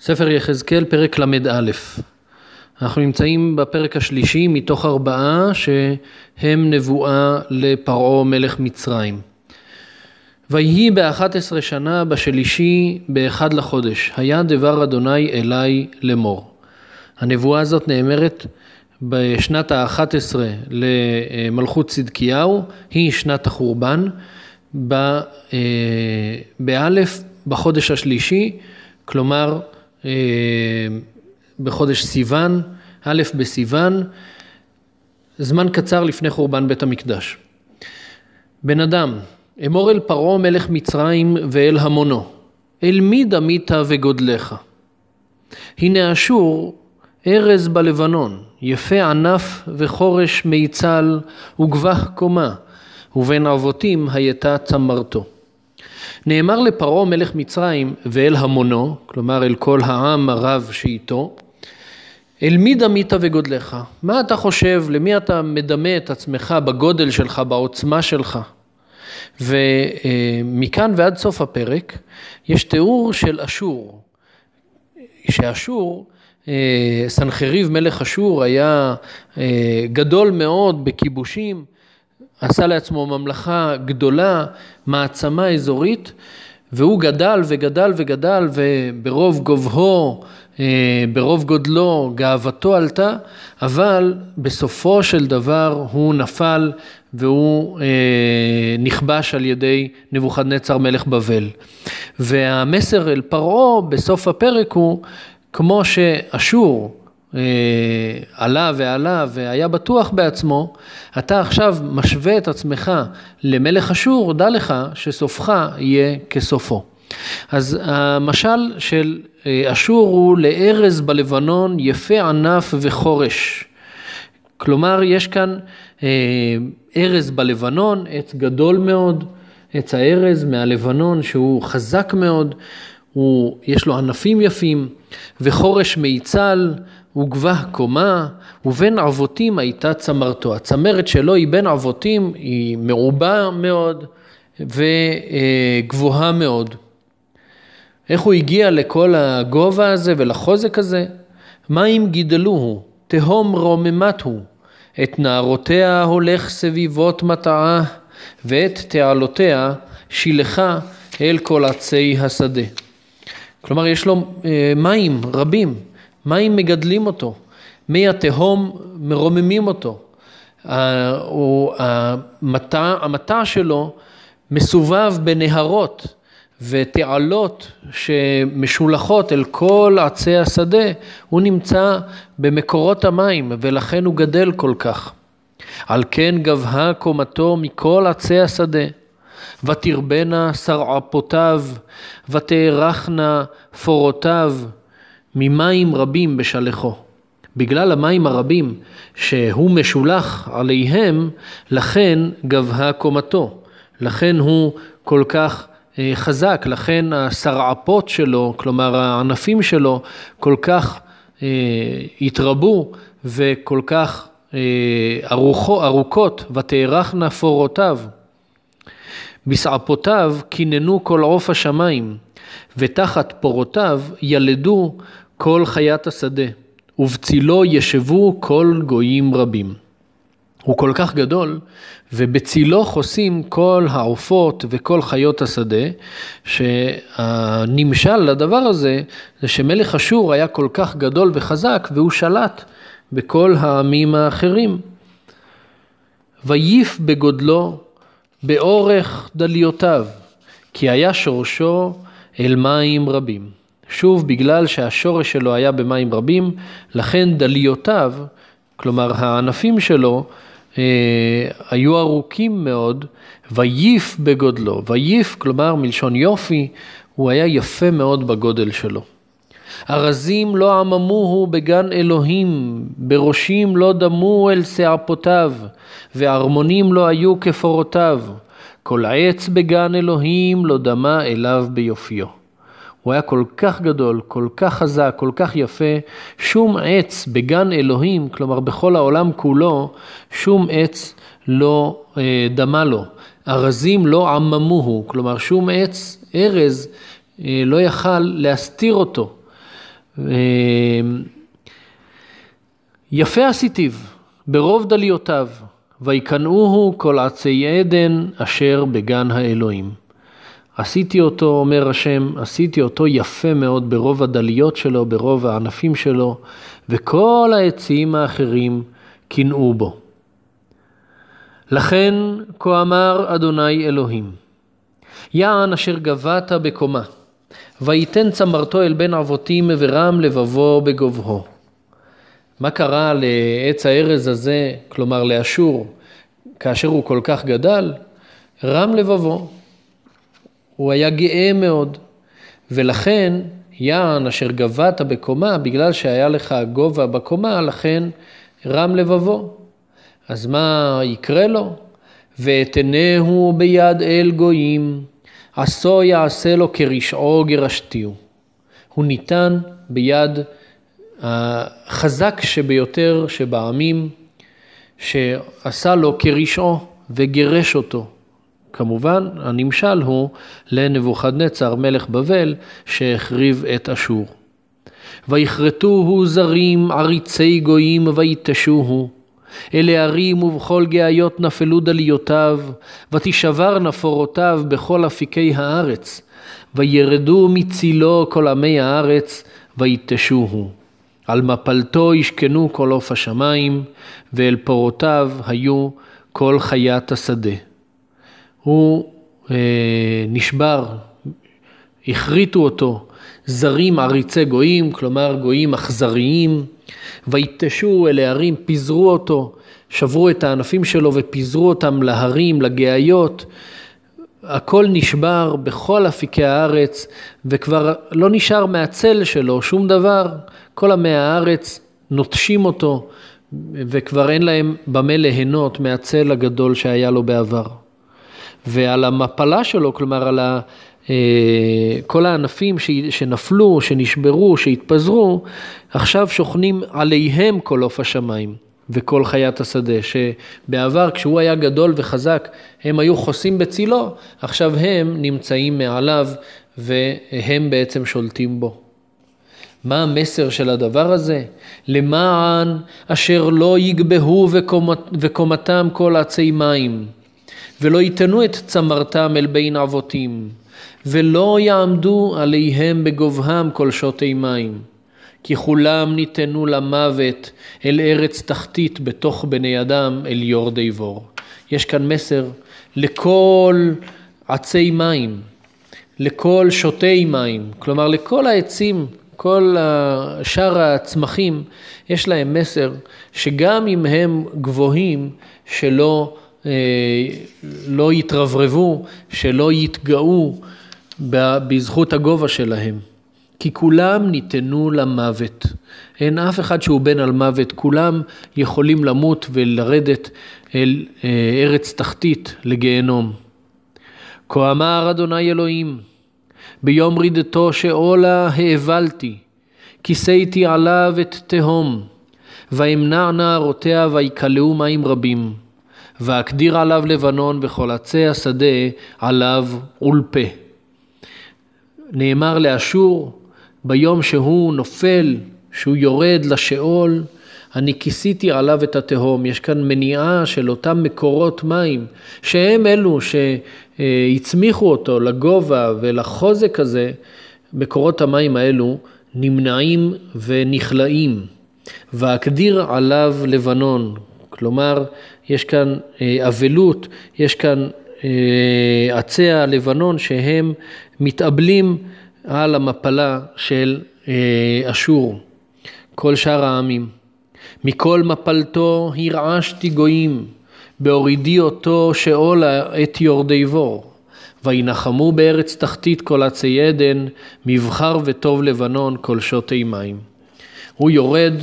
ספר יחזקאל, פרק ל"א. אנחנו נמצאים בפרק השלישי מתוך ארבעה שהם נבואה לפרעה מלך מצרים. ויהי באחת עשרה שנה בשלישי באחד לחודש, היה דבר אדוני אלי לאמור. הנבואה הזאת נאמרת בשנת האחת עשרה למלכות צדקיהו, היא שנת החורבן, אה, באלף בחודש השלישי, כלומר בחודש סיוון, א' בסיוון, זמן קצר לפני חורבן בית המקדש. בן אדם, אמור אל פרעה מלך מצרים ואל המונו, אל מי דמית וגודלך? הנה אשור ארז בלבנון, יפה ענף וחורש מיצל וגבח קומה, ובין אבותים הייתה צמרתו. נאמר לפרעה מלך מצרים ואל המונו, כלומר אל כל העם הרב שאיתו, אל מי דמית וגודלך? מה אתה חושב, למי אתה מדמה את עצמך בגודל שלך, בעוצמה שלך? ומכאן ועד סוף הפרק יש תיאור של אשור, שאשור, אה, סנחריב מלך אשור היה אה, גדול מאוד בכיבושים, עשה לעצמו ממלכה גדולה, מעצמה אזורית, והוא גדל וגדל וגדל, וברוב גובהו, אה, ברוב גודלו, גאוותו עלתה, אבל בסופו של דבר הוא נפל והוא אה, נכבש על ידי נבוכדנצר מלך בבל. והמסר אל פרעה בסוף הפרק הוא, כמו שאשור עלה ועלה והיה בטוח בעצמו, אתה עכשיו משווה את עצמך למלך אשור, דע לך שסופך יהיה כסופו. אז המשל של אה, אשור הוא לארז בלבנון יפה ענף וחורש. כלומר, יש כאן אה, ארז בלבנון, עץ גדול מאוד, עץ הארז מהלבנון שהוא חזק מאוד, הוא, יש לו ענפים יפים, וחורש מיצל, וגבה קומה, ובין אבותים הייתה צמרתו. הצמרת שלו היא בין אבותים, היא מרובה מאוד וגבוהה מאוד. איך הוא הגיע לכל הגובה הזה ולחוזק הזה? מים גידלוהו, תהום רוממת הוא, את נערותיה הולך סביבות מטעה, ואת תעלותיה שילחה אל כל עצי השדה. כלומר, יש לו אה, מים רבים, מים מגדלים אותו, מי התהום מרוממים אותו. המטע, המטע שלו מסובב בנהרות ותעלות שמשולחות אל כל עצי השדה, הוא נמצא במקורות המים ולכן הוא גדל כל כך. על כן גבהה קומתו מכל עצי השדה. ותרבנה שרעפותיו, ותארכנה פורותיו, ממים רבים בשלחו. בגלל המים הרבים שהוא משולח עליהם, לכן גבהה קומתו. לכן הוא כל כך אה, חזק, לכן השרעפות שלו, כלומר הענפים שלו, כל כך אה, התרבו וכל כך אה, ארוכו, ארוכות, ותארכנה פורותיו. בשעפותיו קיננו כל עוף השמיים, ותחת פורותיו ילדו כל חיית השדה, ובצילו ישבו כל גויים רבים. הוא כל כך גדול, ובצילו חוסים כל העופות וכל חיות השדה, שהנמשל לדבר הזה, זה שמלך אשור היה כל כך גדול וחזק, והוא שלט בכל העמים האחרים. ויף בגודלו, באורך דליותיו, כי היה שורשו אל מים רבים. שוב, בגלל שהשורש שלו היה במים רבים, לכן דליותיו, כלומר הענפים שלו, אה, היו ארוכים מאוד, ויף בגודלו. ויף, כלומר מלשון יופי, הוא היה יפה מאוד בגודל שלו. ארזים לא עממוהו בגן אלוהים, בראשים לא דמו אל שעפותיו, וערמונים לא היו כפורותיו. כל עץ בגן אלוהים לא דמה אליו ביופיו. הוא היה כל כך גדול, כל כך חזק, כל כך יפה, שום עץ בגן אלוהים, כלומר בכל העולם כולו, שום עץ לא אה, דמה לו. ארזים לא עממוהו, כלומר שום עץ, ארז, אה, לא יכל להסתיר אותו. יפה עשיתיו ברוב דליותיו, ויקנאוהו כל עצי עדן אשר בגן האלוהים. עשיתי אותו, אומר השם, עשיתי אותו יפה מאוד ברוב הדליות שלו, ברוב הענפים שלו, וכל העצים האחרים קינאו בו. לכן, כה אמר אדוני אלוהים, יען אשר גבת בקומה, ויתן צמרתו אל בן אבותים ורם לבבו בגובהו. מה קרה לעץ הארז הזה, כלומר לאשור, כאשר הוא כל כך גדל? רם לבבו. הוא היה גאה מאוד, ולכן יען אשר גבת בקומה, בגלל שהיה לך גובה בקומה, לכן רם לבבו. אז מה יקרה לו? ואתנהו ביד אל גויים, עשו יעשה לו כרשעו גרשתיהו. הוא ניתן ביד החזק שביותר שבעמים, שעשה לו כרשעו וגירש אותו. כמובן, הנמשל הוא לנבוכדנצר מלך בבל שהחריב את אשור. ויכרתוהו זרים עריצי גויים ויתשוהו. אלה ערים ובכל גאיות נפלו דליותיו, ותשבר נפורותיו בכל אפיקי הארץ, וירדו מצילו כל עמי הארץ, ויתשוהו. על מפלתו ישכנו כל עוף השמיים, ואל פורותיו היו כל חיית השדה. הוא אה, נשבר, הכריתו אותו זרים עריצי גויים, כלומר גויים אכזריים, ויתשו אל הערים, פיזרו אותו, שברו את הענפים שלו ופיזרו אותם להרים, לגאיות. הכל נשבר בכל אפיקי הארץ, וכבר לא נשאר מהצל שלו שום דבר. כל עמי הארץ נוטשים אותו, וכבר אין להם במה ליהנות מהצל הגדול שהיה לו בעבר. ועל המפלה שלו, כלומר על ה... אה, כל הענפים שנפלו, שנשברו, שהתפזרו, עכשיו שוכנים עליהם כל עוף השמיים וכל חיית השדה, שבעבר כשהוא היה גדול וחזק הם היו חוסים בצילו, עכשיו הם נמצאים מעליו והם בעצם שולטים בו. מה המסר של הדבר הזה? למען אשר לא יגבהו וקומתם כל עצי מים, ולא ייתנו את צמרתם אל בין אבותים. ולא יעמדו עליהם בגובהם כל שותי מים. כי כולם ניתנו למוות אל ארץ תחתית בתוך בני אדם אל יורדי בור. יש כאן מסר לכל עצי מים, לכל שותי מים, כלומר לכל העצים, כל שאר הצמחים, יש להם מסר שגם אם הם גבוהים, שלא לא יתרברבו, שלא יתגאו, בזכות הגובה שלהם. כי כולם ניתנו למוות. אין אף אחד שהוא בן על מוות, כולם יכולים למות ולרדת אל אה, ארץ תחתית לגיהנום. כה אמר אדוני אלוהים, ביום רידתו שאולה האבלתי, כיסיתי עליו את תהום, ואמנע נערותיה ויקלעו מים רבים, ואקדיר עליו לבנון וכל עצי השדה עליו עולפה. נאמר לאשור ביום שהוא נופל, שהוא יורד לשאול, אני כיסיתי עליו את התהום. יש כאן מניעה של אותם מקורות מים, שהם אלו שהצמיחו אותו לגובה ולחוזק הזה, מקורות המים האלו נמנעים ונכלאים. ואקדיר עליו לבנון, כלומר, יש כאן אה, אבלות, יש כאן אה, עצי הלבנון שהם מתאבלים על המפלה של אה, אשור, כל שאר העמים. מכל מפלתו הרעשתי גויים, בהורידי אותו שאולה את יורדי בור. וינחמו בארץ תחתית כל עצי עדן, מבחר וטוב לבנון כל שותי מים. הוא יורד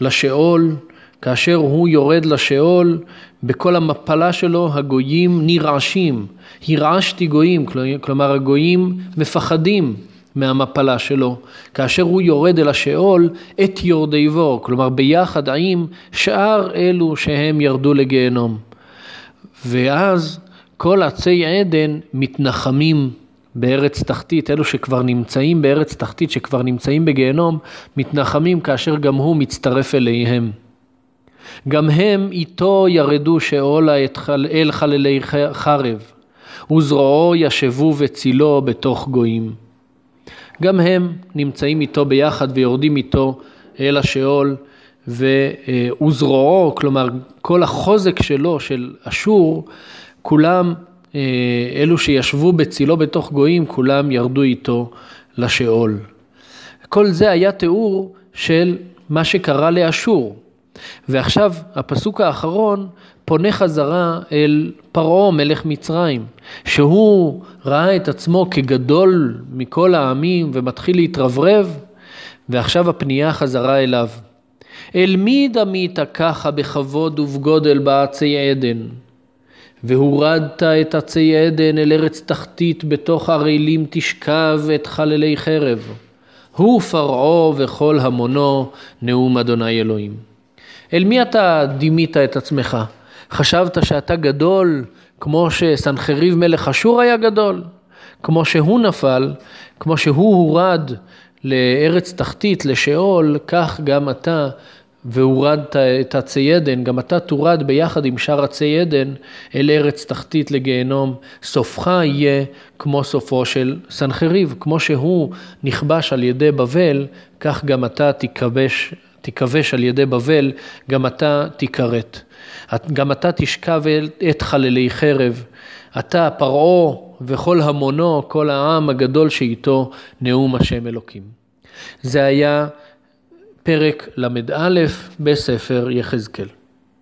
לשאול, כאשר הוא יורד לשאול, בכל המפלה שלו הגויים נרעשים. הרעשתי גויים, כלומר הגויים מפחדים מהמפלה שלו. כאשר הוא יורד אל השאול, את יורדי בור, כלומר ביחד עם שאר אלו שהם ירדו לגיהנום. ואז כל עצי עדן מתנחמים בארץ תחתית, אלו שכבר נמצאים בארץ תחתית, שכבר נמצאים בגיהנום, מתנחמים כאשר גם הוא מצטרף אליהם. גם הם איתו ירדו שאולה אל חללי חרב, וזרועו ישבו וצילו בתוך גויים. גם הם נמצאים איתו ביחד ויורדים איתו אל השאול, וזרועו, כלומר כל החוזק שלו, של אשור, כולם, אה, אלו שישבו בצילו בתוך גויים, כולם ירדו איתו לשאול. כל זה היה תיאור של מה שקרה לאשור. ועכשיו הפסוק האחרון פונה חזרה אל פרעה מלך מצרים, שהוא ראה את עצמו כגדול מכל העמים ומתחיל להתרברב, ועכשיו הפנייה חזרה אליו. אל מי דמית ככה בכבוד ובגודל בעצי עדן? והורדת את עצי עדן אל ארץ תחתית בתוך ערלים תשכב את חללי חרב. הוא פרעה וכל המונו נאום אדוני אלוהים. אל מי אתה דימית את עצמך? חשבת שאתה גדול כמו שסנחריב מלך אשור היה גדול? כמו שהוא נפל, כמו שהוא הורד לארץ תחתית, לשאול, כך גם אתה והורדת את עצי עדן, גם אתה תורד ביחד עם שאר עצי עדן אל ארץ תחתית לגיהנום. סופך יהיה כמו סופו של סנחריב, כמו שהוא נכבש על ידי בבל, כך גם אתה תיכבש, תיכבש על ידי בבל, גם אתה תיכרת. גם אתה תשכב את חללי חרב. אתה, פרעה וכל המונו, כל העם הגדול שאיתו נאום השם אלוקים. זה היה פרק ל"א בספר יחזקאל.